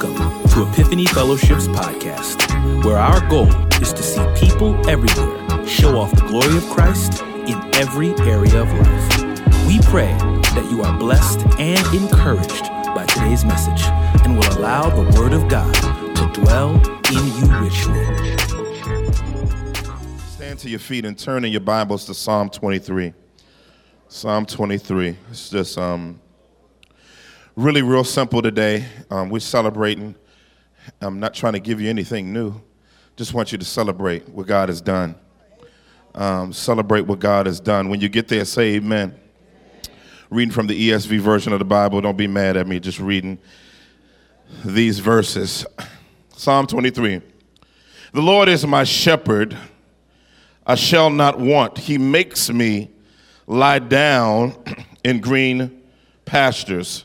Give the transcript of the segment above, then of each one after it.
Welcome to Epiphany Fellowship's podcast, where our goal is to see people everywhere show off the glory of Christ in every area of life. We pray that you are blessed and encouraged by today's message and will allow the Word of God to dwell in you richly. Stand to your feet and turn in your Bibles to Psalm 23. Psalm 23. It's just um, really real simple today. Um, we're celebrating. I'm not trying to give you anything new. Just want you to celebrate what God has done. Um, celebrate what God has done. When you get there, say amen. Reading from the ESV version of the Bible. Don't be mad at me, just reading these verses. Psalm 23. The Lord is my shepherd, I shall not want. He makes me lie down in green pastures.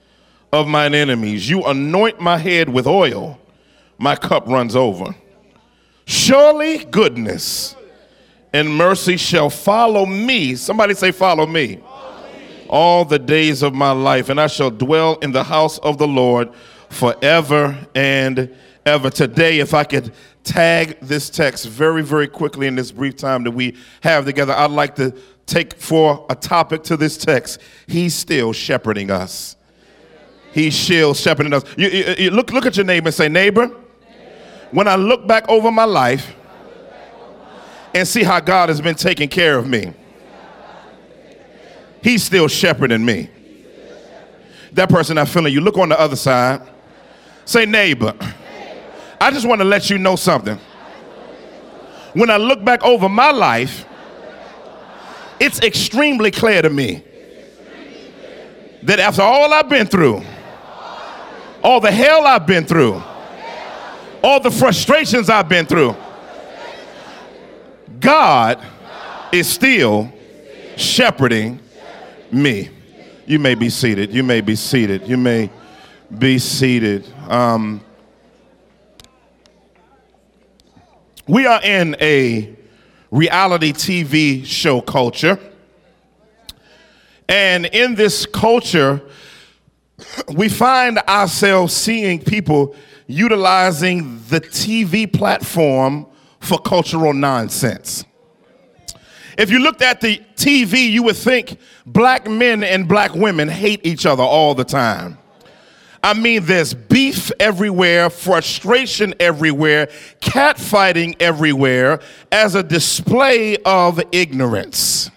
of mine enemies. You anoint my head with oil, my cup runs over. Surely goodness and mercy shall follow me. Somebody say, Follow me. All the days of my life, and I shall dwell in the house of the Lord forever and ever. Today, if I could tag this text very, very quickly in this brief time that we have together, I'd like to take for a topic to this text. He's still shepherding us. He's still shepherding us. You, you, you look, look at your neighbor and say, neighbor, when I look back over my life and see how God has been taking care of me, He's still shepherding me. That person not feeling you, look on the other side. Say, neighbor, I just want to let you know something. When I look back over my life, it's extremely clear to me that after all I've been through, all the hell I've been through, all the frustrations I've been through, God is still shepherding me. You may be seated. You may be seated. You may be seated. Um, we are in a reality TV show culture. And in this culture, we find ourselves seeing people utilizing the TV platform for cultural nonsense. If you looked at the TV, you would think black men and black women hate each other all the time. I mean, there's beef everywhere, frustration everywhere, catfighting everywhere as a display of ignorance.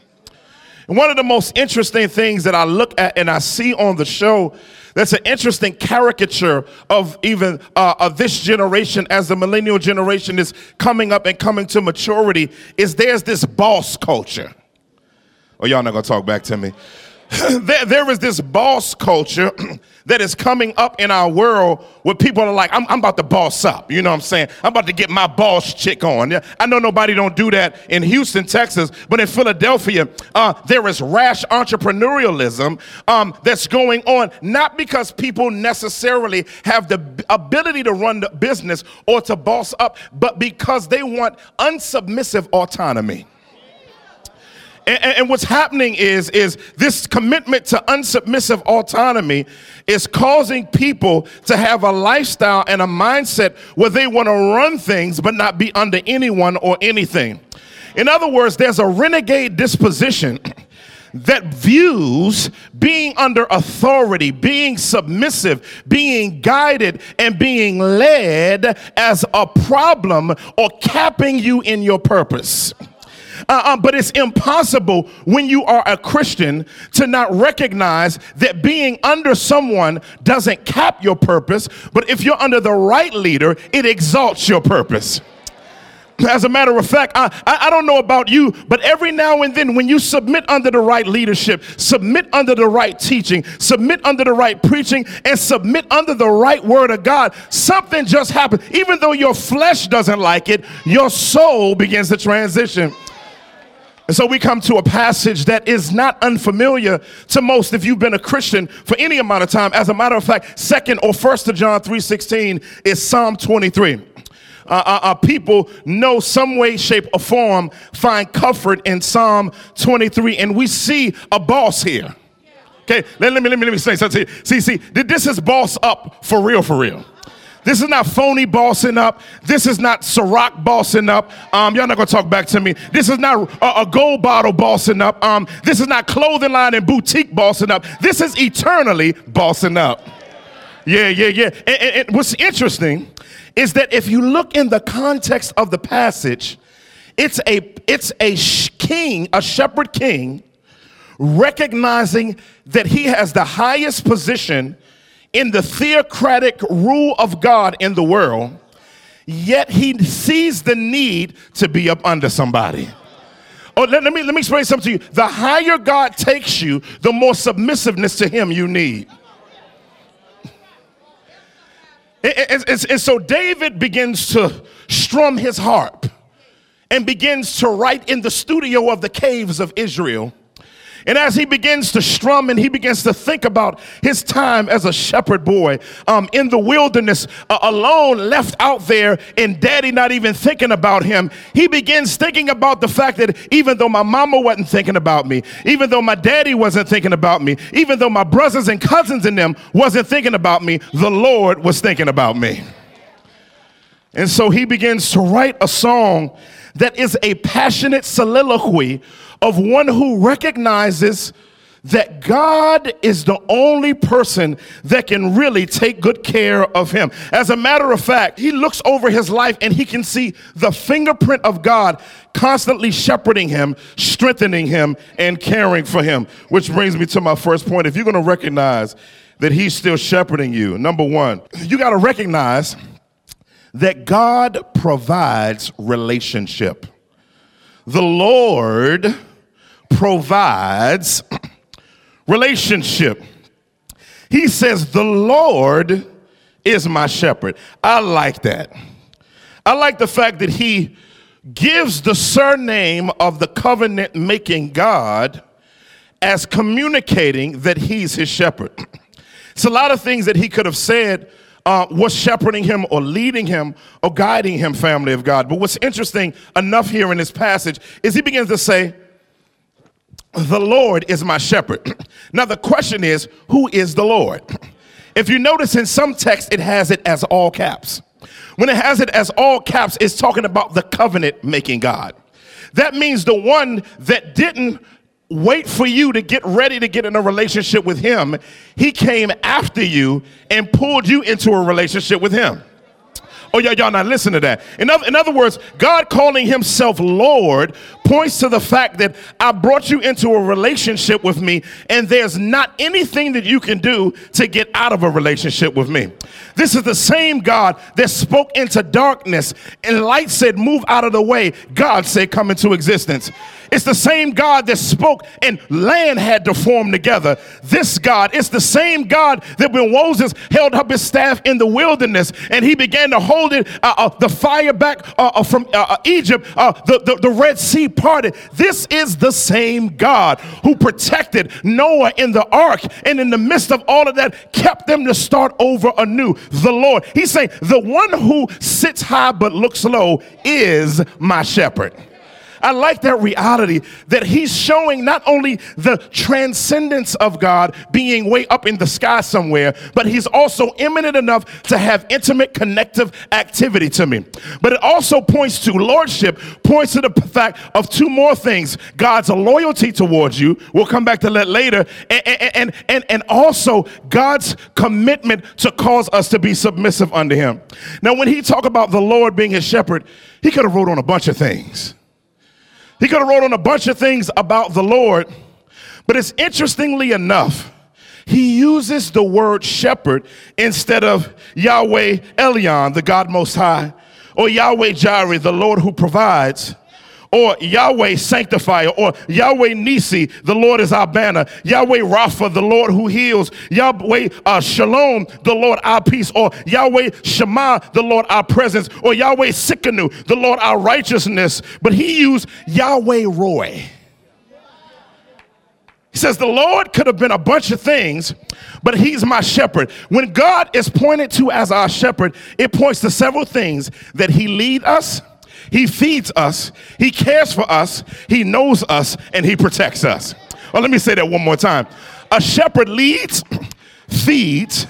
And one of the most interesting things that I look at and I see on the show that's an interesting caricature of even uh, of this generation as the millennial generation is coming up and coming to maturity is there's this boss culture. Oh, y'all not gonna talk back to me. there, there is this boss culture that is coming up in our world where people are like, I'm, I'm, about to boss up. You know what I'm saying? I'm about to get my boss chick on. I know nobody don't do that in Houston, Texas, but in Philadelphia, uh, there is rash entrepreneurialism um, that's going on, not because people necessarily have the ability to run the business or to boss up, but because they want unsubmissive autonomy. And, and, what's happening is, is this commitment to unsubmissive autonomy is causing people to have a lifestyle and a mindset where they want to run things but not be under anyone or anything. In other words, there's a renegade disposition that views being under authority, being submissive, being guided, and being led as a problem or capping you in your purpose. Uh, but it's impossible when you are a Christian to not recognize that being under someone doesn't cap your purpose, but if you're under the right leader, it exalts your purpose. As a matter of fact, I, I, don't know about you, but every now and then when you submit under the right leadership, submit under the right teaching, submit under the right preaching, and submit under the right word of God, something just happens. Even though your flesh doesn't like it, your soul begins to transition. And so we come to a passage that is not unfamiliar to most if you've been a Christian for any amount of time. As a matter of fact, second or first of John 3:16 is Psalm 23 uh, uh, uh, people know some way, shape, or form find comfort in Psalm 23. And we see a boss here. Okay, let, let me let me let me say something. See, see, this is boss up for real, for real. This is not phony bossing up. This is not Ciroc bossing up. Um, y'all not gonna talk back to me. This is not a, a gold bottle bossing up. Um, this is not clothing line and boutique bossing up. This is eternally bossing up. Yeah, yeah, yeah. And, and, and what's interesting is that if you look in the context of the passage, it's a it's a king, a shepherd king, recognizing that he has the highest position in the theocratic rule of God in the world, yet he sees the need to be up under somebody. Oh, let, let me let me explain something to you. The higher God takes you, the more submissiveness to him you need. And, and, and, so David begins to strum his harp and begins to write in the studio of the caves of Israel and as he begins to strum and he begins to think about his time as a shepherd boy um, in the wilderness, uh, alone, left out there, and daddy not even thinking about him, he begins thinking about the fact that even though my mama wasn't thinking about me, even though my daddy wasn't thinking about me, even though my brothers and cousins in them wasn't thinking about me, the Lord was thinking about me. And so he begins to write a song that is a passionate soliloquy of one who recognizes that God is the only person that can really take good care of him. As a matter of fact, he looks over his life and he can see the fingerprint of God constantly shepherding him, strengthening him, and caring for him. Which brings me to my first point. If you're going to recognize that he's still shepherding you, number one, you got to recognize that God provides relationship. The Lord provides relationship. He says, The Lord is my shepherd. I like that. I like the fact that he gives the surname of the covenant making God as communicating that he's his shepherd. It's a lot of things that he could have said uh, was shepherding him or leading him or guiding him, family of God. But what's interesting enough here in this passage is he begins to say, the Lord is my shepherd. now, the question is, who is the Lord? If you notice in some texts, it has it as all caps. When it has it as all caps, it's talking about the covenant making God. That means the one that didn't wait for you to get ready to get in a relationship with him, he came after you and pulled you into a relationship with him. Oh, yeah, y'all not listen to that. In other, in other words, God calling himself Lord points to the fact that I brought you into a relationship with me, and there's not anything that you can do to get out of a relationship with me. This is the same God that spoke into darkness, and light said, Move out of the way. God said, Come into existence. It's the same God that spoke and land had to form together. This God, it's the same God that when Moses held up his staff in the wilderness and he began to hold it, uh, uh, the fire back uh, uh from uh, uh, Egypt, the, the, the Red Sea parted. This is the same God who protected Noah in the ark and in the midst of all of that kept them to start over anew. The Lord. He's saying, the one who sits high but looks low is my shepherd. I like that reality that he's showing not only the transcendence of God being way up in the sky somewhere, but he's also imminent enough to have intimate connective activity to me. But it also points to lordship, points to the fact of two more things God's loyalty towards you. We'll come back to that later. And, and, and, and also God's commitment to cause us to be submissive unto him. Now, when he talked about the Lord being his shepherd, he could have wrote on a bunch of things. He could have wrote on a bunch of things about the Lord, but it's interestingly enough, he uses the word shepherd instead of Yahweh Elyon, the God Most High, or Yahweh Jireh, the Lord who provides, or Yahweh sanctifier, or Yahweh Nissi, the Lord is our banner, Yahweh Rapha, the Lord who heals, Yahweh uh, Shalom, the Lord our peace, or Yahweh Shammah, the Lord our presence, or Yahweh Tsidkenu, the Lord our righteousness. But he used Yahweh Rohi. He says, The Lord could have been a bunch of things, but He's my shepherd. When God is pointed to as our shepherd, it points to several things that He lead us, He feeds us, He cares for us, He knows us, and He protects us. Well, let me say that one more time. A shepherd leads, feeds,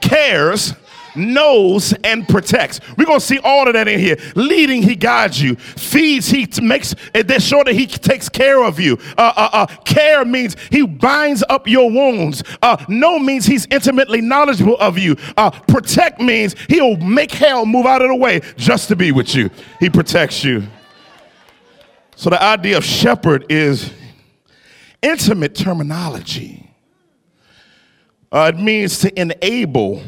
cares, knows and protects. We're going to see all of that in here. Leading, he guides you. Feeds, he makes, they're sure that he takes care of you. Uh, uh, uh, care means he binds up your wounds. Uh, know means he's intimately knowledgeable of you. Uh, protect means he'll make hell move out of the way just to be with you. He protects you. So the idea of shepherd is intimate terminology. Uh, it means to enable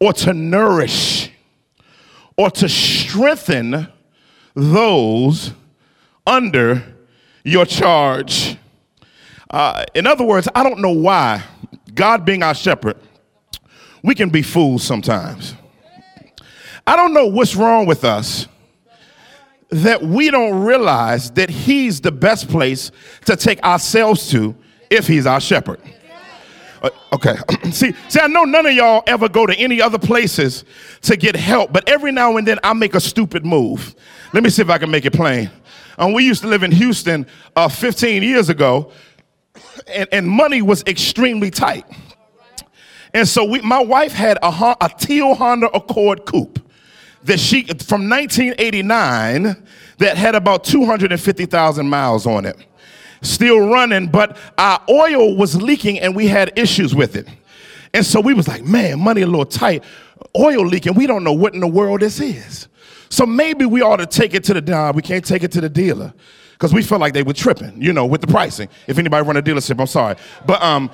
or to nourish or to strengthen those under your charge. Uh, in other words, I don't know why, God being our shepherd, we can be fools sometimes. I don't know what's wrong with us that we don't realize that He's the best place to take ourselves to if He's our shepherd. Uh, okay. see, see, I know none of y'all ever go to any other places to get help, but every now and then I make a stupid move. Let me see if I can make it plain. Um, we used to live in Houston uh, 15 years ago, and, and money was extremely tight. And so we, my wife had a, a teal Honda Accord coupe that she from 1989 that had about 250,000 miles on it still running, but our oil was leaking and we had issues with it. And so we was like, man, money a little tight, oil leaking. We don't know what in the world this is. So maybe we ought to take it to the dealer. We can't take it to the dealer because we felt like they were tripping, you know, with the pricing. If anybody run a dealership, I'm sorry, but um,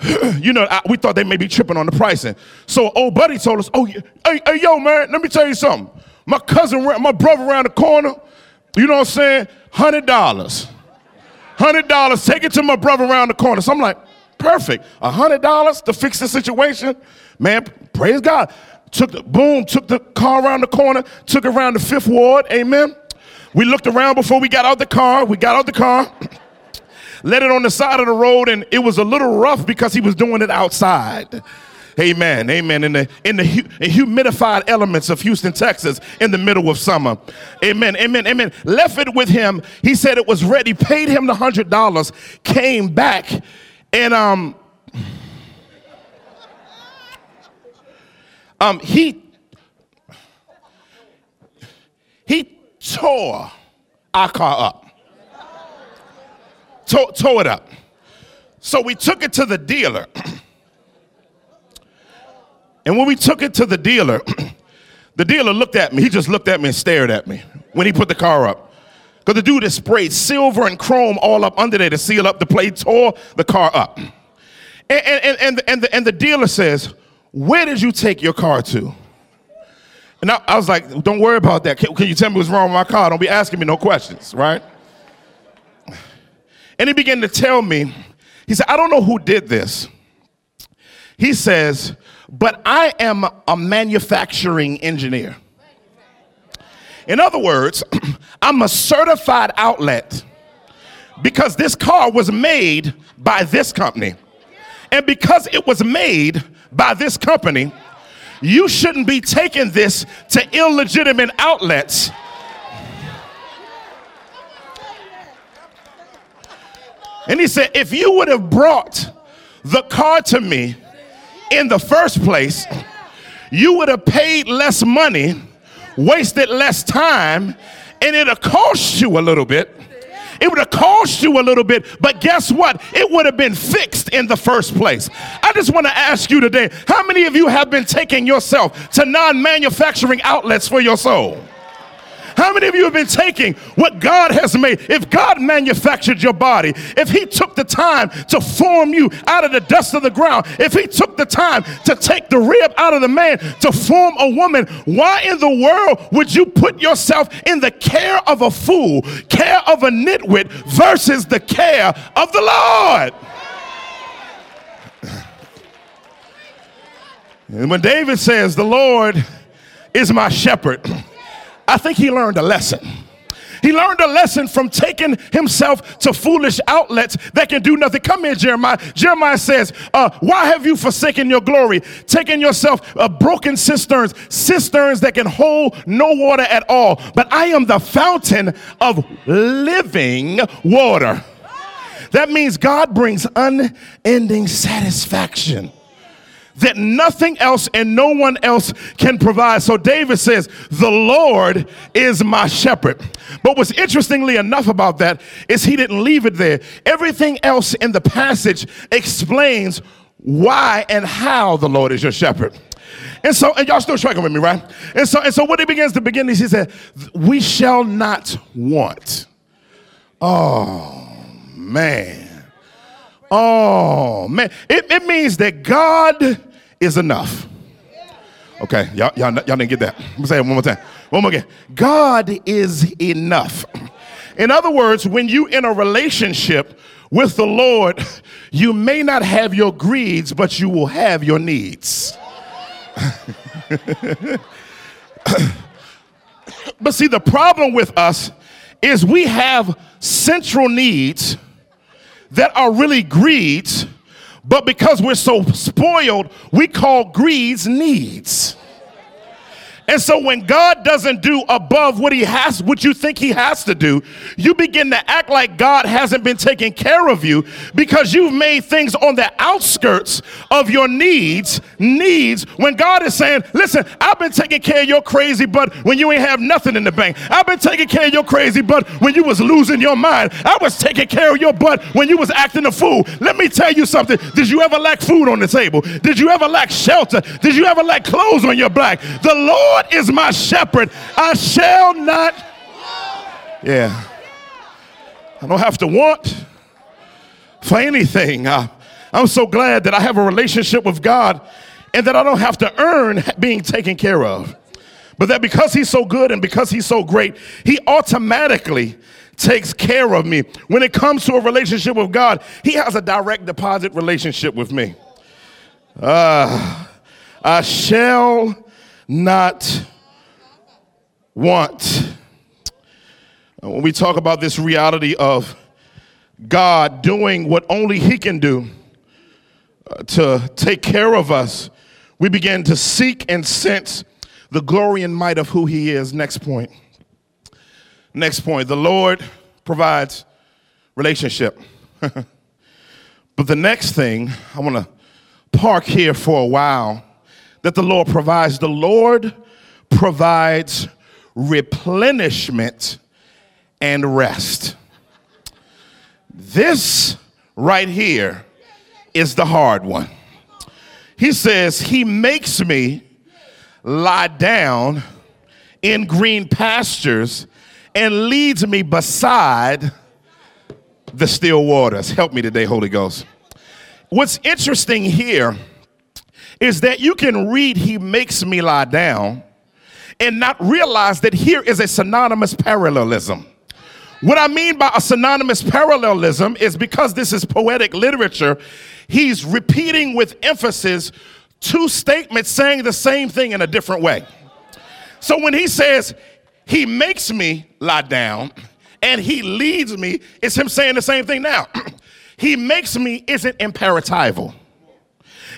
you know, I, we thought they may be tripping on the pricing. So old buddy told us, oh, hey, hey, yo, man, let me tell you something. My cousin, my brother around the corner, you know what I'm saying? Hundred dollars hundred dollars, take it to my brother around the corner. So I'm like, perfect. A hundred dollars to fix the situation. Man, praise God. Took the boom, took the car around the corner, took it around the fifth ward. Amen. We looked around before we got out the car. We got out the car, let it on the side of the road, and it was a little rough because he was doing it outside. Amen. Amen. In the in the humidified elements of Houston, Texas, in the middle of summer. Amen. Amen. Amen. Left it with him. He said it was ready. Paid him the hundred dollars. Came back, and um, um, he he tore our car up. Tore, tore it up. So we took it to the dealer. And when we took it to the dealer, the dealer looked at me. He just looked at me and stared at me when he put the car up. Because the dude had sprayed silver and chrome all up under there to seal up the plate, tore the car up. And, and, and, and, the, and the dealer says, Where did you take your car to? And I, I was like, Don't worry about that. Can, can you tell me what's wrong with my car? Don't be asking me no questions, right? And he began to tell me, He said, I don't know who did this. He says, but I am a manufacturing engineer. In other words, I'm a certified outlet because this car was made by this company. And because it was made by this company, you shouldn't be taking this to illegitimate outlets. And he said, if you would have brought the car to me in the first place, you would have paid less money, wasted less time, and it'll cost you a little bit. It would have cost you a little bit, but guess what? It would have been fixed in the first place. I just want to ask you today how many of you have been taking yourself to non manufacturing outlets for your soul? How many of you have been taking what God has made? If God manufactured your body, if He took the time to form you out of the dust of the ground, if He took the time to take the rib out of the man to form a woman, why in the world would you put yourself in the care of a fool, care of a nitwit, versus the care of the Lord? And when David says, The Lord is my shepherd, I think he learned a lesson. He learned a lesson from taking himself to foolish outlets that can do nothing. Come here, Jeremiah. Jeremiah says, uh, Why have you forsaken your glory, taking yourself uh, broken cisterns, cisterns that can hold no water at all? But I am the fountain of living water. That means God brings unending satisfaction that nothing else and no one else can provide. So David says, The Lord is my shepherd. But what's interestingly enough about that is he didn't leave it there. Everything else in the passage explains why and how the Lord is your shepherd. And so, and y'all still struggling with me, right? And so, and so what he begins to begin is he said, We shall not want. Oh man. Oh man. It, it means that God is enough. Okay, y'all, y'all, y'all didn't get that. I'm gonna say it one more time. One more again. God is enough. In other words, when you in a relationship with the Lord, you may not have your greeds, but you will have your needs. but see, the problem with us is we have central needs that are really greeds but because we're so spoiled, we call greeds needs. And so when God doesn't do above what he has, what you think he has to do, you begin to act like God hasn't been taking care of you because you've made things on the outskirts of your needs, needs, when God is saying, listen, I've been taking care of your crazy butt when you ain't have nothing in the bank. I've been taking care of your crazy butt when you was losing your mind. I was taking care of your butt when you was acting a fool. Let me tell you something. Did you ever lack food on the table? Did you ever lack shelter? Did you ever lack clothes on your back? The Lord Lord is my shepherd, I shall not. Yeah. I don't have to want for anything. I, I'm so glad that I have a relationship with God and that I don't have to earn being taken care of. But that because He's so good and because He's so great, He automatically takes care of me. When it comes to a relationship with God, He has a direct deposit relationship with me. Uh, I shall not want. When we talk about this reality of God doing what only He can do uh, to take care of us, we begin to seek and sense the glory and might of who He is. Next point. Next point. The Lord provides relationship. but the next thing, I want to park here for a while that the Lord provides. The Lord provides replenishment and rest. This right here is the hard one. He says, He makes me lie down in green pastures and leads me beside the still waters. Help me today, Holy Ghost. What's interesting here is that you can read He makes me lie down and not realize that here is a synonymous parallelism. What I mean by a synonymous parallelism is because this is poetic literature, he's repeating with emphasis two statements saying the same thing in a different way. So when he says, He makes me lie down and He leads me, it's him saying the same thing now. he makes me isn't imperatival.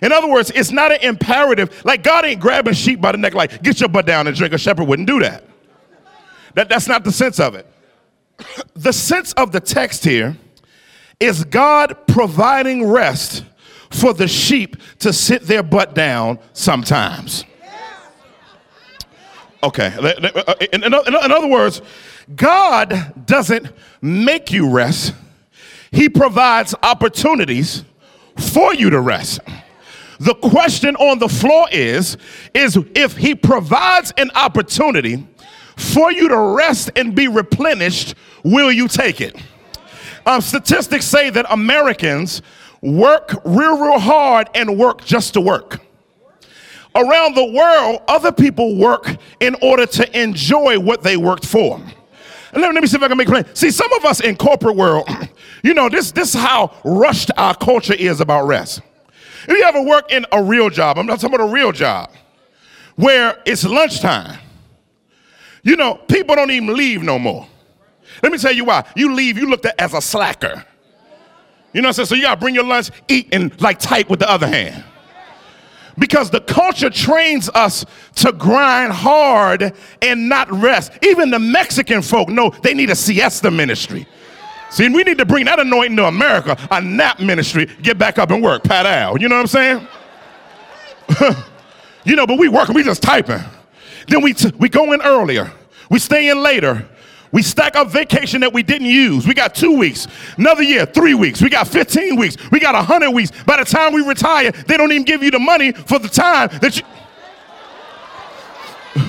In other words, it's not an imperative. Like God ain't grabbing sheep by the neck, like, get your butt down and drink. A shepherd wouldn't do that. that that's not the sense of it. The sense of the text here is God providing rest for the sheep to sit their butt down sometimes. Okay. Uh, uh, in, in, in, other words, God doesn't make you rest, He provides opportunities for you to rest. The question on the floor is, is if he provides an opportunity for you to rest and be replenished, will you take it? Um, statistics say that Americans work real, real hard and work just to work. Around the world, other people work in order to enjoy what they worked for. Let, me see if I can make plain. See, some of us in corporate world, you know, this, this is how rushed our culture is about rest. If you ever work in a real job, I'm not talking about a real job, where it's lunchtime, you know, people don't even leave no more. Let me tell you why. You leave, you looked at as a slacker. You know what I'm saying? So you gotta bring your lunch, eat, and like type with the other hand. Because the culture trains us to grind hard and not rest. Even the Mexican folk know they need a siesta ministry. See, we need to bring that anointing to America, a nap ministry, get back up and work, pat out. You know what I'm saying? you know, but we working, we just typing. Then we, t- we go in earlier, we stay in later, we stack up vacation that we didn't use. We got two weeks, another year, three weeks. We got 15 weeks. We got 100 weeks. By the time we retire, they don't even give you the money for the time that you.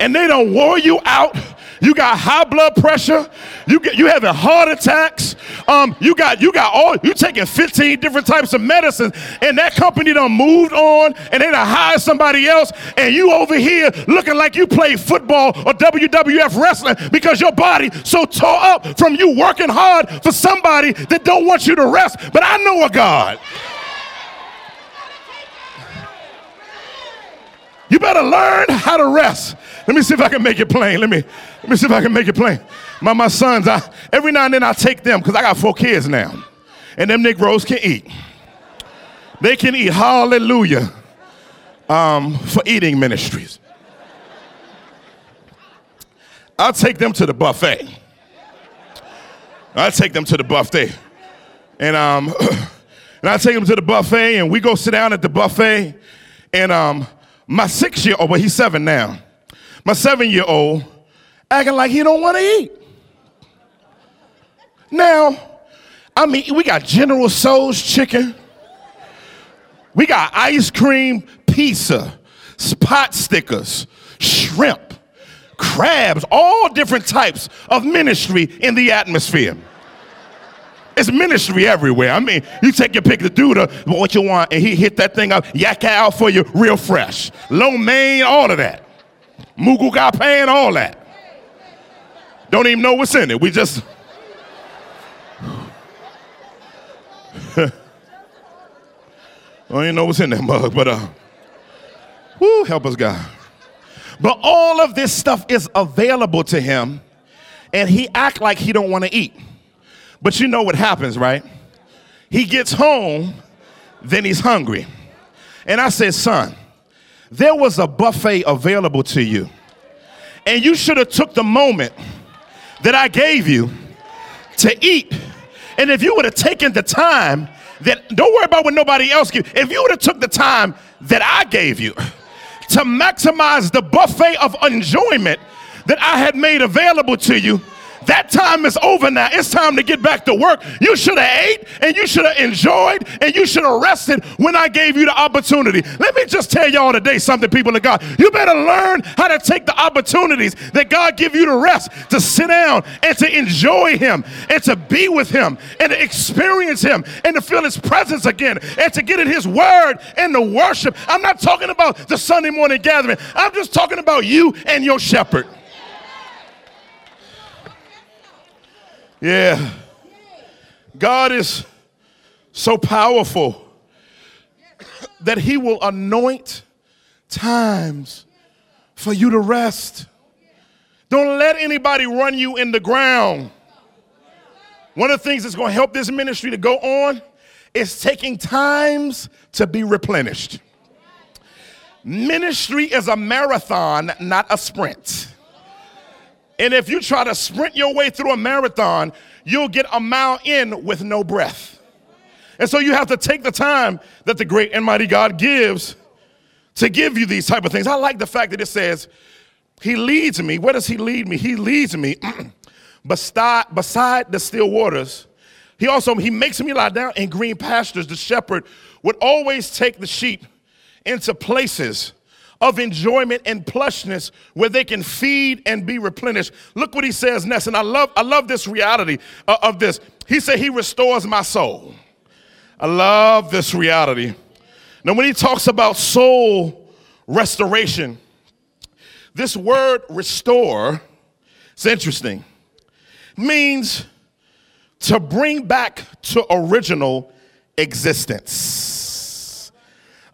and they don't wore you out you got high blood pressure. You get you having heart attacks. Um, you got you got all you taking 15 different types of medicine, and that company done moved on, and they done hired somebody else, and you over here looking like you play football or WWF wrestling because your body so tore up from you working hard for somebody that don't want you to rest. But I know a God. You better learn how to rest. Let me see if I can make it plain. Let me let me see if I can make it plain. My my sons, I every now and then I take them because I got four kids now, and them Negroes can eat. They can eat. Hallelujah. Um, for eating ministries. I'll take them to the buffet. I'll take them to the buffet. And um, and I take them to the buffet, and we go sit down at the buffet. And um, my six year old, well, he's seven now my seven year old acting like he don't want to eat. Now, I mean, we got General Tso's chicken. We got ice cream, pizza, pot stickers, shrimp, crabs, all different types of ministry in the atmosphere. It's ministry everywhere. I mean, you take your pick, the dude, uh, what you want, and he hit that thing up, yak out for you real fresh. Lo mein, all of that. Moo goo gai pan all that. Don't even know what's in it. We just. I don't even know what's in that mug, but uh, whoo, help us God. But all of this stuff is available to him, and he act like he don't want to eat. But you know what happens, right? He gets home, then he's hungry. And I said, son, there was a buffet available to you. And you should have took the moment that I gave you to eat. And if you would have taken the time that don't worry about what nobody else gives. If you would have took the time that I gave you to maximize the buffet of enjoyment that I had made available to you, that time is over now. It's time to get back to work. You should have ate and you should have enjoyed and you should have rested when I gave you the opportunity. Let me just tell y'all today something, people of God. You better learn how to take the opportunities that God give you to rest, to sit down and to enjoy Him and to be with Him and to experience Him and to feel His presence again and to get in His Word and to worship. I'm not talking about the Sunday morning gathering. I'm just talking about you and your shepherd. Yeah. God is so powerful that He will anoint times for you to rest. Don't let anybody run you in the ground. One of the things that's going to help this ministry to go on is taking times to be replenished. Ministry is a marathon, not a sprint. And if you try to sprint your way through a marathon, you'll get a mile in with no breath. And so you have to take the time that the great and mighty God gives to give you these type of things. I like the fact that it says, He leads me. Where does He lead me? He leads me beside, beside the still waters. He also He makes me lie down in green pastures. The shepherd would always take the sheep into places of enjoyment and plushness where they can feed and be replenished. Look what he says next. And I love, I love this reality uh, of this. He said, He restores my soul. I love this reality. Now, when he talks about soul restoration, this word restore, it's interesting, means to bring back to original existence.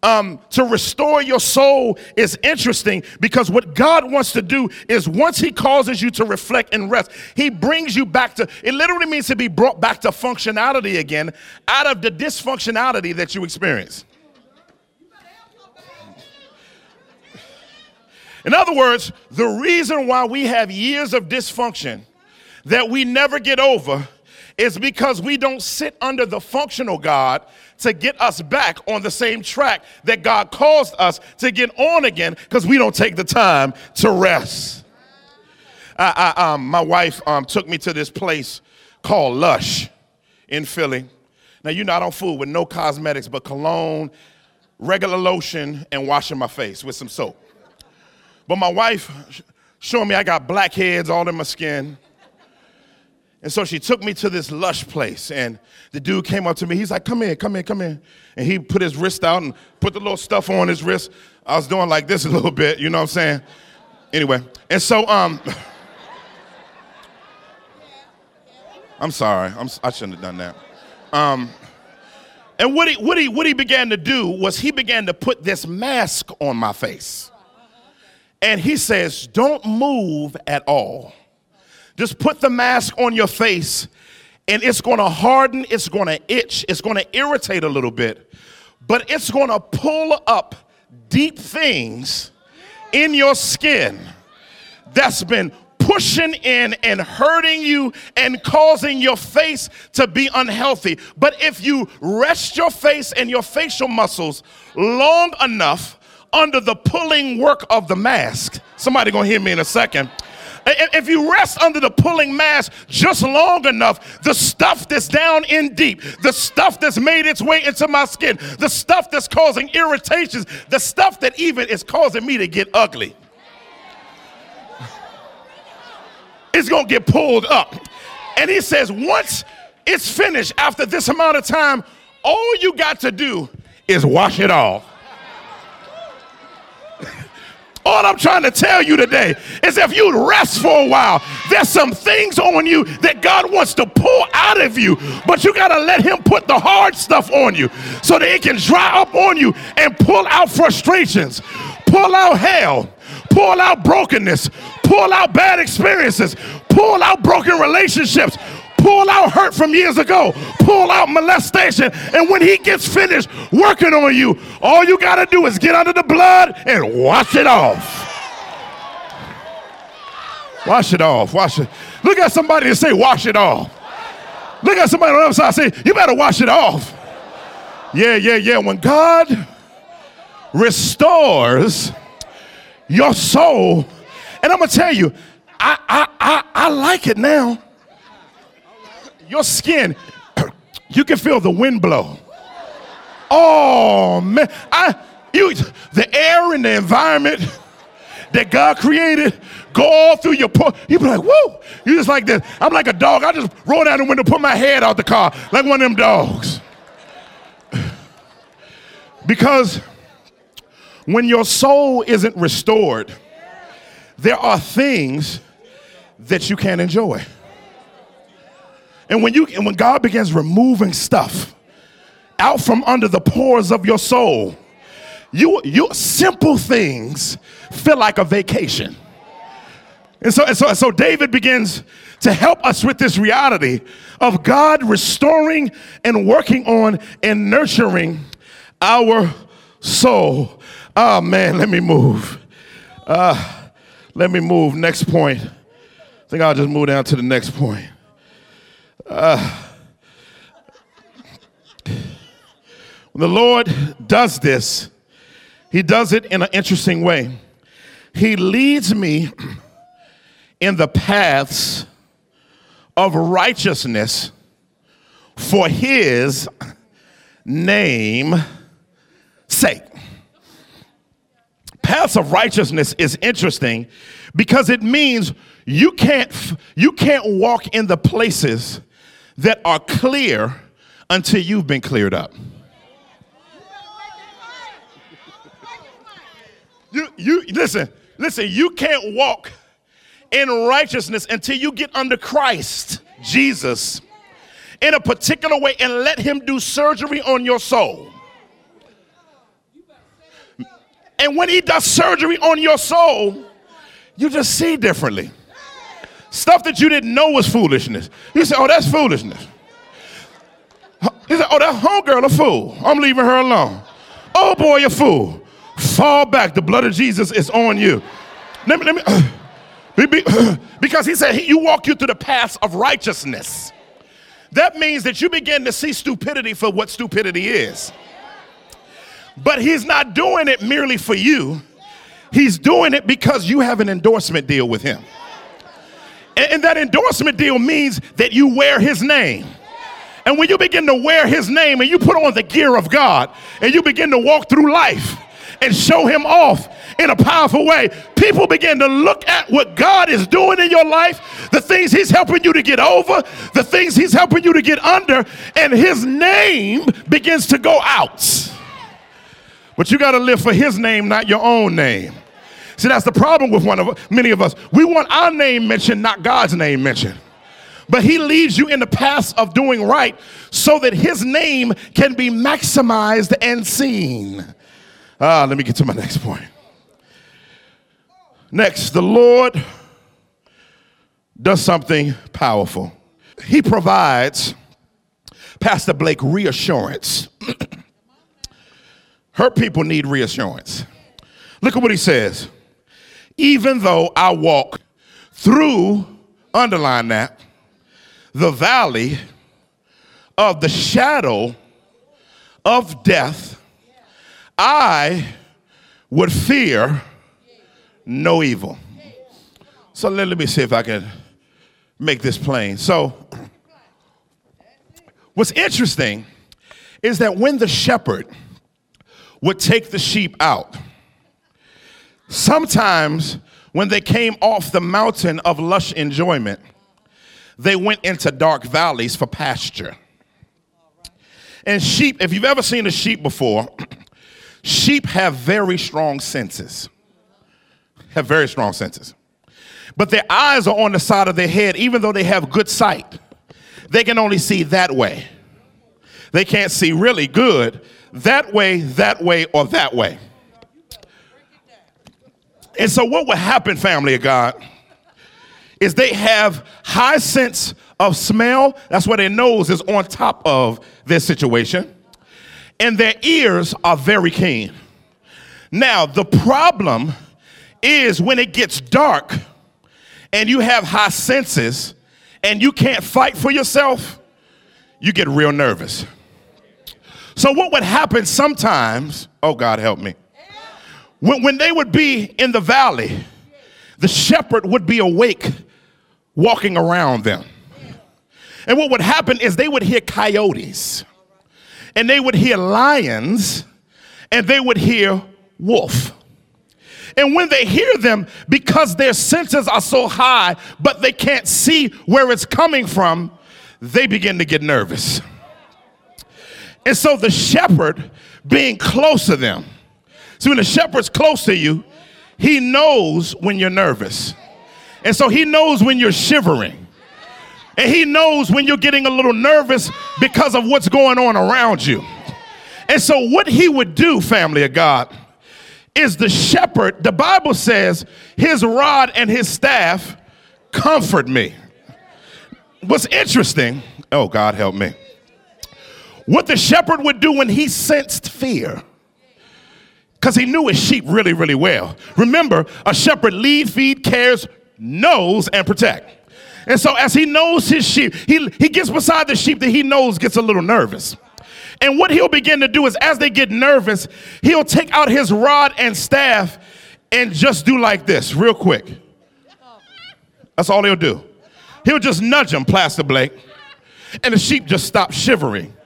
Um, to restore your soul is interesting because what God wants to do is once He causes you to reflect and rest, He brings you back to it, literally means to be brought back to functionality again out of the dysfunctionality that you experience. In other words, the reason why we have years of dysfunction that we never get over is because we don't sit under the functional God to get us back on the same track that God caused us to get on again because we don't take the time to rest. I, I, um, my wife um, took me to this place called Lush in Philly. Now, you know, I don't fool with no cosmetics but cologne, regular lotion, and washing my face with some soap. But my wife showing me I got blackheads all in my skin. And so she took me to this lush place, and the dude came up to me. He's like, Come here, come here, come here. And he put his wrist out and put the little stuff on his wrist. I was doing like this a little bit, you know what I'm saying? Anyway, and so, um, I'm sorry, I'm, I shouldn't have done that. Um, and what he, what, he, what he began to do was he began to put this mask on my face. And he says, Don't move at all. Just put the mask on your face and it's going to harden, it's going to itch, it's going to irritate a little bit, but it's going to pull up deep things in your skin that's been pushing in and hurting you and causing your face to be unhealthy. But if you rest your face and your facial muscles long enough under the pulling work of the mask, somebody gonna hear me in a second if you rest under the pulling mask just long enough, the stuff that's down in deep, the stuff that's made its way into my skin, the stuff that's causing irritations, the stuff that even is causing me to get ugly, it's gonna get pulled up. And he says, once it's finished after this amount of time, all you got to do is wash it off. All I'm trying to tell you today is if you rest for a while, there's some things on you that God wants to pull out of you, but you got to let Him put the hard stuff on you so that it can dry up on you and pull out frustrations, pull out hell, pull out brokenness, pull out bad experiences, pull out broken relationships, pull out hurt from years ago, pull out molestation. And when he gets finished working on you, all you got to do is get under the blood and wash it off. Wash it off. Wash it. Look at somebody and say, wash it off. Look at somebody on the other side and say, you better wash it off. Yeah, yeah, yeah. When God restores your soul, and I'm gonna tell you, I I I, I like it now your skin, you can feel the wind blow. Oh man, I you the air and the environment that God created go all through your. You be like, whoa, you just like this. I'm like a dog. I just roll down the window, put my head out the car like one of them dogs. Because when your soul isn't restored, there are things that you can't enjoy. And when you and when God begins removing stuff out from under the pores of your soul, you you simple things feel like a vacation. And so, and so, and so David begins to help us with this reality of God restoring and working on and nurturing our soul. Oh man, let me move. Uh, let me move. Next point. I think I'll just move down to the next point. Uh, when the Lord does this, He does it in an interesting way. He leads me in the paths of righteousness for His name sake. paths of righteousness is interesting because it means you can't you can't walk in the places that are clear until you've been cleared up. You, you listen, listen, you can't walk in righteousness until you get under Christ, Jesus, in a particular way and let him do surgery on your soul. And when he does surgery on your soul, you just see differently. Stuff that you didn't know was foolishness. You say, oh, that's foolishness. He said, oh, that homegirl a fool. I'm leaving her alone. Oh, boy, a fool. Fall back. The blood of Jesus is on you. Let me, let me, because he said, you walk you through the paths of righteousness. That means that you begin to see stupidity for what stupidity is. But he's not doing it merely for you. He's doing it because you have an endorsement deal with him. And, that endorsement deal means that you wear his name. And when you begin to wear his name and you put on the gear of God and you begin to walk through life and show him off in a powerful way, people begin to look at what God is doing in your life, the things he's helping you to get over, the things he's helping you to get under, and his name begins to go out. But you got to live for his name, not your own name. See, that's the problem with one of many of us. We want our name mentioned, not God's name mentioned. But he leads you in the path of doing right so that his name can be maximized and seen. Ah, let me get to my next point. Next, the Lord does something powerful. He provides Pastor Blake reassurance. Her people need reassurance. Look at what he says. Even though I walk through, underline that, the valley of the shadow of death, I would fear no evil. So let, let me see if I can make this plain. So, what's interesting is that when the shepherd would take the sheep out. Sometimes, when they came off the mountain of lush enjoyment, they went into dark valleys for pasture. And sheep, if you've ever seen a sheep before, sheep have very strong senses. Have very strong senses. But their eyes are on the side of their head, even though they have good sight. They can only see that way. They can't see really good that way, that way, or that way. And so, what would happen, family of God, is they have high sense of smell. That's why their nose is on top of their situation. And their ears are very keen. Now, the problem is when it gets dark and you have high senses and you can't fight for yourself, you get real nervous. So, what would happen sometimes, oh God, help me, when, when they would be in the valley, the shepherd would be awake walking around them. And what would happen is they would hear coyotes, and they would hear lions, and they would hear wolf. And when they hear them, because their senses are so high, but they can't see where it's coming from, they begin to get nervous. And so the shepherd being close to them. See, when the shepherd's close to you, he knows when you're nervous. And so he knows when you're shivering. And he knows when you're getting a little nervous because of what's going on around you. And so, what he would do, family of God, is the shepherd, the Bible says, his rod and his staff comfort me. What's interesting, oh, God help me what the shepherd would do when he sensed fear. Because he knew his sheep really, really well. Remember, a shepherd lead, feed, cares, knows, and protect. And so as he knows his sheep, he, he gets beside the sheep that he knows gets a little nervous. And what he'll begin to do is as they get nervous, he'll take out his rod and staff and just do like this real quick. That's all he'll do. He'll just nudge them, Pastor Blake, and the sheep just stop shivering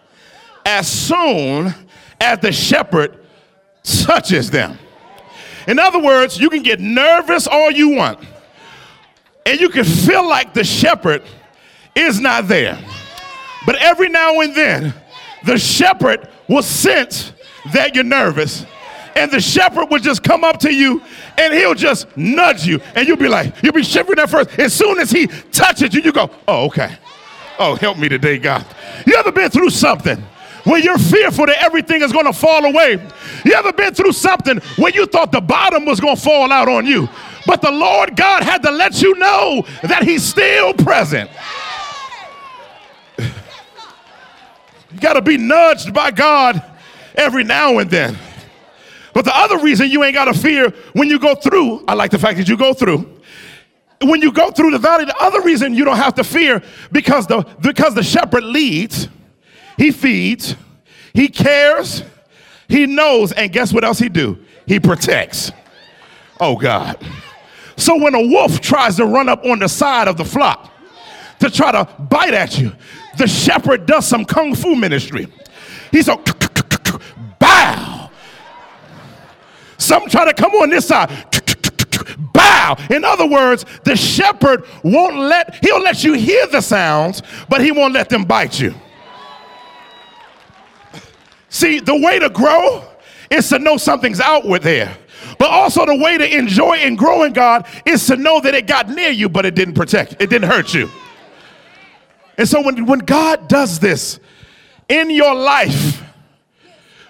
as soon as the shepherd touches them. In other words, you can get nervous all you want, and you can feel like the shepherd is not there. But every now and then, the shepherd will sense that you're nervous. And the shepherd will just come up to you and he'll just nudge you. And you'll be like, you'll be shivering at first. As soon as he touches you, you go, oh, okay. Oh, help me today, God. You ever been through something where you're fearful that everything is going to fall away? You ever been through something where you thought the bottom was going to fall out on you? But the Lord God had to let you know that He's still present. You got to be nudged by God every now and then. But the other reason you ain't got to fear when you go through, I like the fact that you go through. When you go through the valley, the other reason you don't have to fear because the because the shepherd leads, he feeds, he cares, he knows, and guess what else he do? He protects. Oh God. So when a wolf tries to run up on the side of the flock to try to bite at you, the shepherd does some kung fu ministry. He's a bow. Some try to come on this side. Bow. In other words, the shepherd won't let, he'll let you hear the sounds, but he won't let them bite you. See, the way to grow is to know something's outward there. But also the way to enjoy and grow in God is to know that it got near you, but it didn't protect, it didn't hurt you. And so when, when God does this in your life,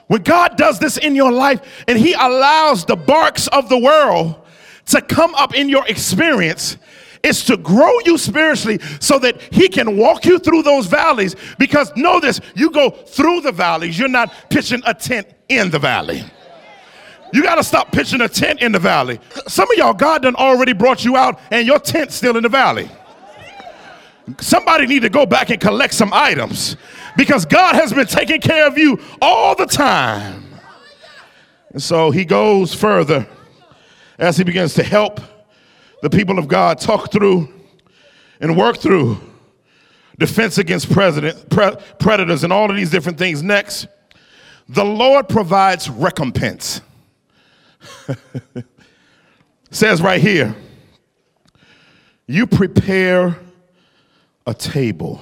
when God does this in your life and He allows the barks of the world to come up in your experience, is to grow you spiritually so that He can walk you through those valleys. Because know this, you go through the valleys, you're not pitching a tent in the valley. You got to stop pitching a tent in the valley. Some of y'all, God done already brought you out and your tent's still in the valley. Somebody need to go back and collect some items because God has been taking care of you all the time. And so he goes further as he begins to help the people of God talk through and work through defense against president, pre- predators and all of these different things. Next, the Lord provides recompense. says right here, you prepare a table.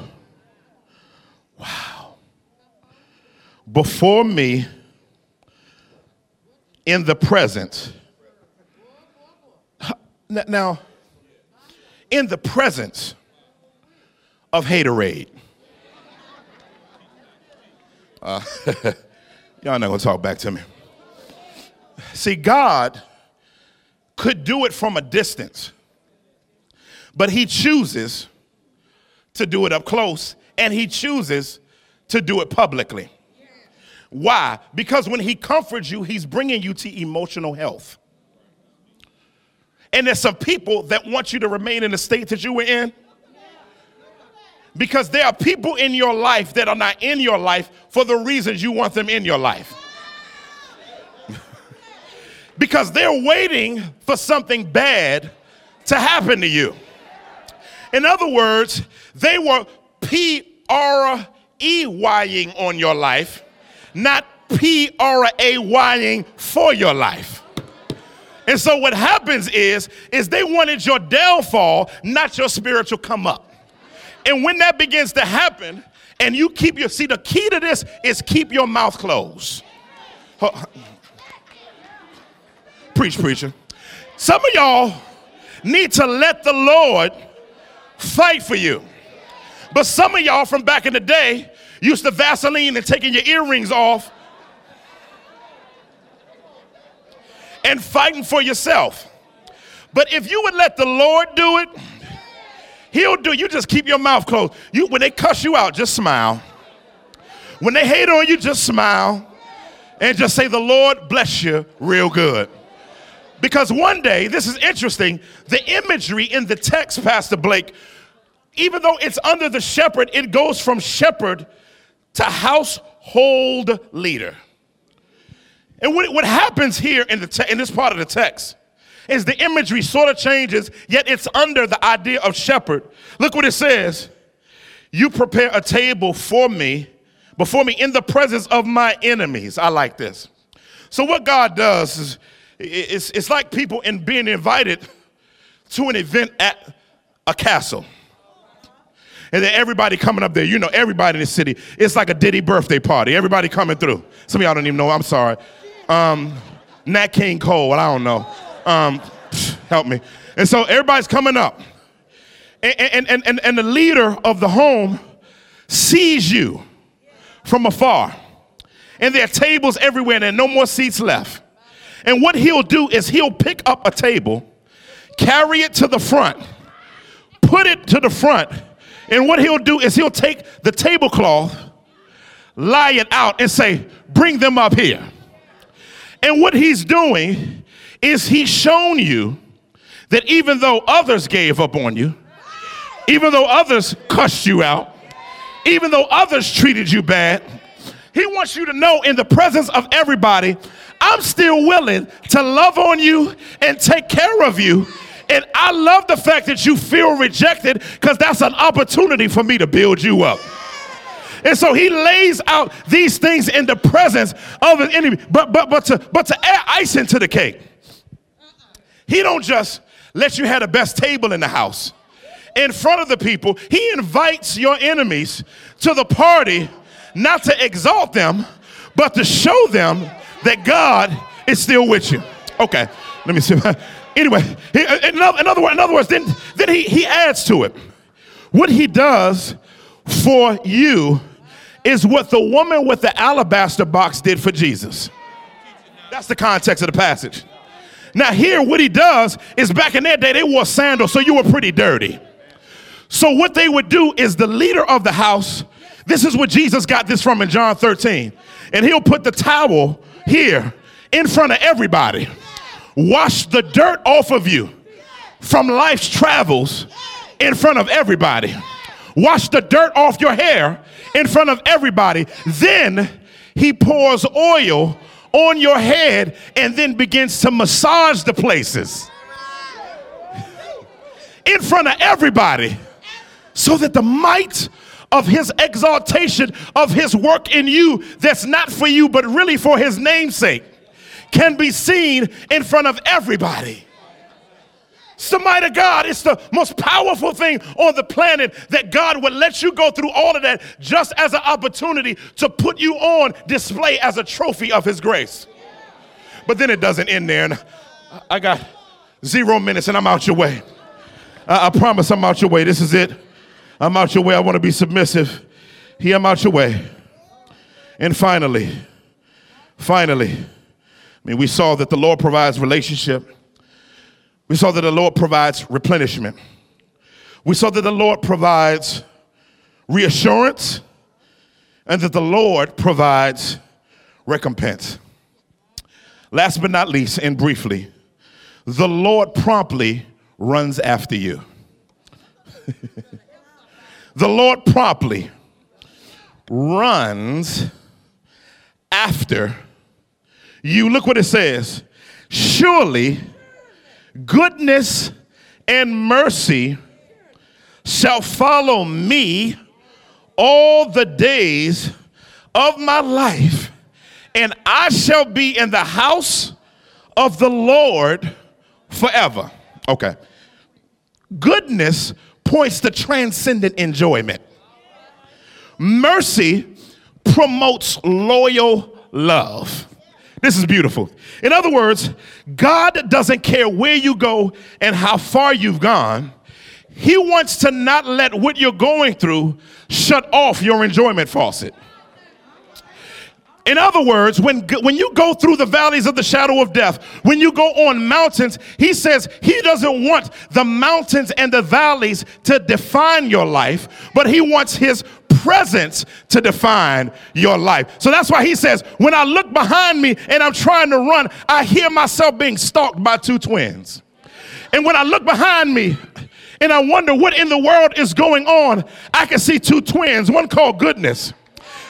Wow. Before me in the presence. Now, in the presence of haterade. Uh, y'all not gonna talk back to me. See, God could do it from a distance, but He chooses to do it up close, and he chooses to do it publicly. Why? Because when he comforts you, he's bringing you to emotional health. And there's some people that want you to remain in the state that you were in. Because there are people in your life that are not in your life for the reasons you want them in your life. because they're waiting for something bad to happen to you. In other words, they were P R E Ying on your life, not P R A Ying for your life. And so what happens is, is they wanted your downfall, not your spiritual come up. And when that begins to happen, and you keep your see, the key to this is keep your mouth closed. Preach, preacher. Some of y'all need to let the Lord fight for you. But some of y'all from back in the day used to Vaseline and taking your earrings off and fighting for yourself. But if you would let the Lord do it, He'll do. You just keep your mouth closed. You when they cuss you out, just smile. When they hate on you, just smile and just say, "The Lord bless you real good." Because one day, this is interesting, the imagery in the text, Pastor Blake, even though it's under the shepherd, it goes from shepherd to household leader. And what, what happens here in, the te- in this part of the text is the imagery sort of changes, yet it's under the idea of shepherd. Look what it says You prepare a table for me, before me, in the presence of my enemies. I like this. So, what God does is it's, it's like people in being invited to an event at a castle. And then everybody coming up there, you know, everybody in the city. It's like a Diddy birthday party. Everybody coming through. Some of y'all don't even know. I'm sorry. Um, Nat King Cole. I don't know. Um, help me. And so everybody's coming up. And, and, and, and the leader of the home sees you from afar. And there are tables everywhere, and there are no more seats left. And what he'll do is he'll pick up a table, carry it to the front, put it to the front, and what he'll do is he'll take the tablecloth, lie it out, and say, Bring them up here. And what he's doing is he's shown you that even though others gave up on you, even though others cussed you out, even though others treated you bad, he wants you to know in the presence of everybody, I'm still willing to love on you and take care of you. And I love the fact that you feel rejected because that's an opportunity for me to build you up. And so he lays out these things in the presence of an enemy. But but but to but to add icing to the cake, he don't just let you have the best table in the house. In front of the people, he invites your enemies to the party not to exalt them, but to show them that God is still with you. Okay, let me see. Anyway, in other, in other, words, in other words, then, then he, he adds to it. What he does for you is what the woman with the alabaster box did for Jesus. That's the context of the passage. Now, here, what he does is back in that day, they wore sandals, so you were pretty dirty. So, what they would do is the leader of the house, this is what Jesus got this from in John 13, and he'll put the towel here in front of everybody. Wash the dirt off of you from life's travels in front of everybody. Wash the dirt off your hair in front of everybody. Then he pours oil on your head and then begins to massage the places in front of everybody so that the might of his exaltation of his work in you that's not for you but really for his namesake can be seen in front of everybody. Somebody, God, it's the most powerful thing on the planet that God would let you go through all of that just as an opportunity to put you on display as a trophy of His grace. But then it doesn't end there. And I got zero minutes and I'm out your way. I, I promise I'm out your way. This is it. I'm out your way. I want to be submissive. Here, I'm out your way. And finally, finally, I mean, we saw that the Lord provides relationship. We saw that the Lord provides replenishment. We saw that the Lord provides reassurance and that the Lord provides recompense. Last but not least, and briefly, the Lord promptly runs after you. the Lord promptly runs after you. Look what it says. Surely goodness and mercy shall follow me all the days of my life, and I shall be in the house of the Lord forever. Okay. Goodness points to transcendent enjoyment. Mercy promotes loyal love. This is beautiful. In other words, God doesn't care where you go and how far you've gone. He wants to not let what you're going through shut off your enjoyment faucet. In other words, when, when you go through the valleys of the shadow of death, when you go on mountains, he says he doesn't want the mountains and the valleys to define your life, but he wants his presence to define your life. So that's why he says, when I look behind me and I'm trying to run, I hear myself being stalked by two twins. And when I look behind me, and I wonder what in the world is going on, I can see two twins, one called goodness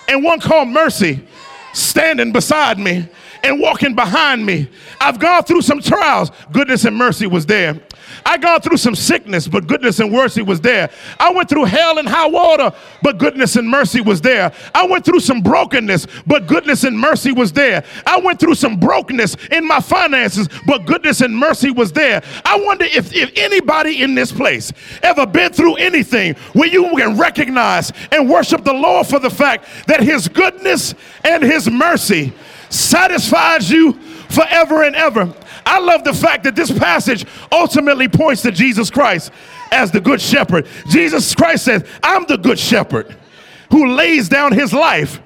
and one called mercy standing beside me and walking behind me. I've gone through some trials. Goodness and mercy was there. I gone through some sickness, but goodness and mercy was there. I went through hell and high water, but goodness and mercy was there. I went through some brokenness, but goodness and mercy was there. I went through some brokenness in my finances, but goodness and mercy was there. I wonder if, if anybody in this place ever been through anything where you can recognize and worship the Lord for the fact that his goodness and his mercy satisfies you forever and ever. I love the fact that this passage ultimately points to Jesus Christ as the good shepherd. Jesus Christ says, I'm the good shepherd who lays down his life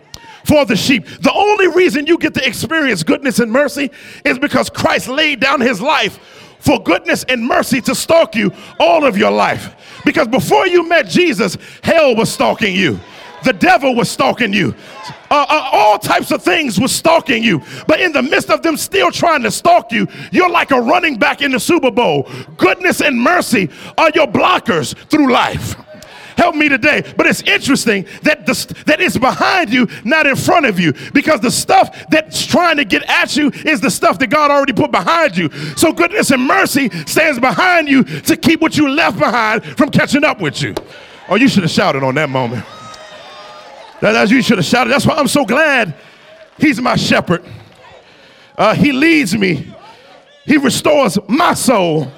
for the sheep. The only reason you get to experience goodness and mercy is because Christ laid down his life for goodness and mercy to stalk you all of your life. Because before you met Jesus, hell was stalking you. The devil was stalking you. Uh, uh, all types of things were stalking you. But in the midst of them still trying to stalk you, you're like a running back in the Super Bowl. Goodness and mercy are your blockers through life. Help me today. But it's interesting that the, that it's behind you, not in front of you, because the stuff that's trying to get at you is the stuff that God already put behind you. So goodness and mercy stands behind you to keep what you left behind from catching up with you. Oh, you should have shouted on that moment. That, you should have shouted. That's why I'm so glad he's my shepherd. Uh, he leads me. He restores my soul.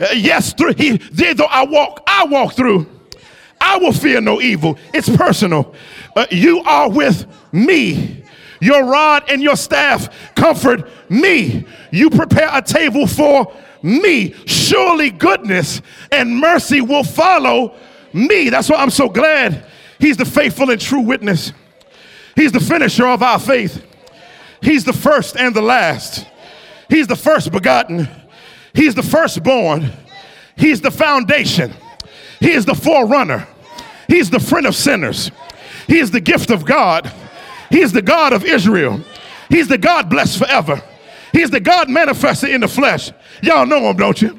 Uh, yes, through he, though I walk, I walk through. I will fear no evil. It's personal. Uh, you are with me. Your rod and your staff comfort me. You prepare a table for me. Surely goodness and mercy will follow me. That's why I'm so glad He's the faithful and true witness. He's the finisher of our faith. He's the first and the last. He's the first begotten. He's the firstborn. He's the foundation. He is the forerunner. He's the friend of sinners. He is the gift of God. He is the God of Israel. He's the God blessed forever. He's the God manifested in the flesh. Y'all know him, don't you?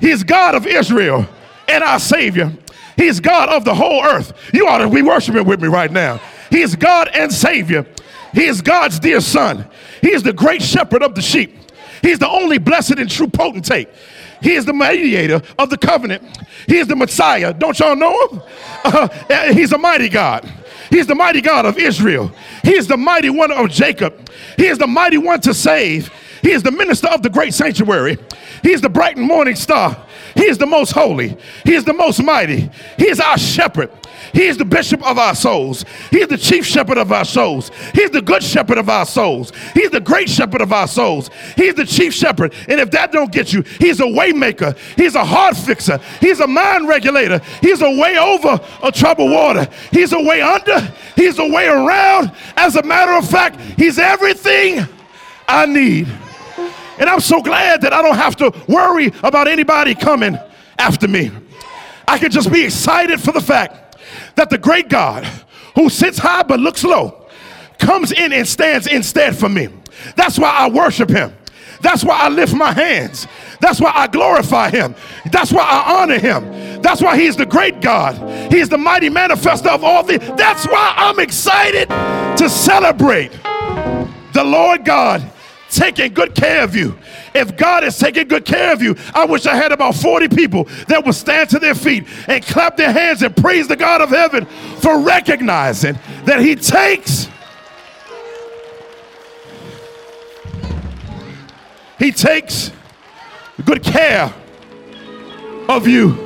He's God of Israel and our Savior. He's God of the whole earth. You ought to be worshiping with me right now. He is God and Savior. He is God's dear Son. He is the great shepherd of the sheep. He's the only blessed and true potentate. He is the mediator of the covenant. He is the Messiah. Don't y'all know him? Uh, he's a mighty God. He's the mighty God of Israel. He is the mighty one of Jacob. He is the mighty one to save. He is the minister of the great sanctuary. He is the bright and morning star. He is the most holy. He is the most mighty. He is our shepherd. He is the bishop of our souls. He is the chief shepherd of our souls. He is the good shepherd of our souls. He is the great shepherd of our souls. He is the chief shepherd. And if that don't get you, he's a waymaker. He's a heart fixer. He's a mind regulator. He's a way over a troubled water. He's a way under. He's a way around. As a matter of fact, he's everything I need. And I'm so glad that I don't have to worry about anybody coming after me. I can just be excited for the fact that the great God who sits high but looks low comes in and stands instead for me. That's why I worship him. That's why I lift my hands. That's why I glorify him. That's why I honor him. That's why he's the great God. He's the mighty manifester of all things. That's why I'm excited to celebrate the Lord God taking good care of you. If God is taking good care of you, I wish I had about 40 people that would stand to their feet and clap their hands and praise the God of heaven for recognizing that He takes. He takes good care of you.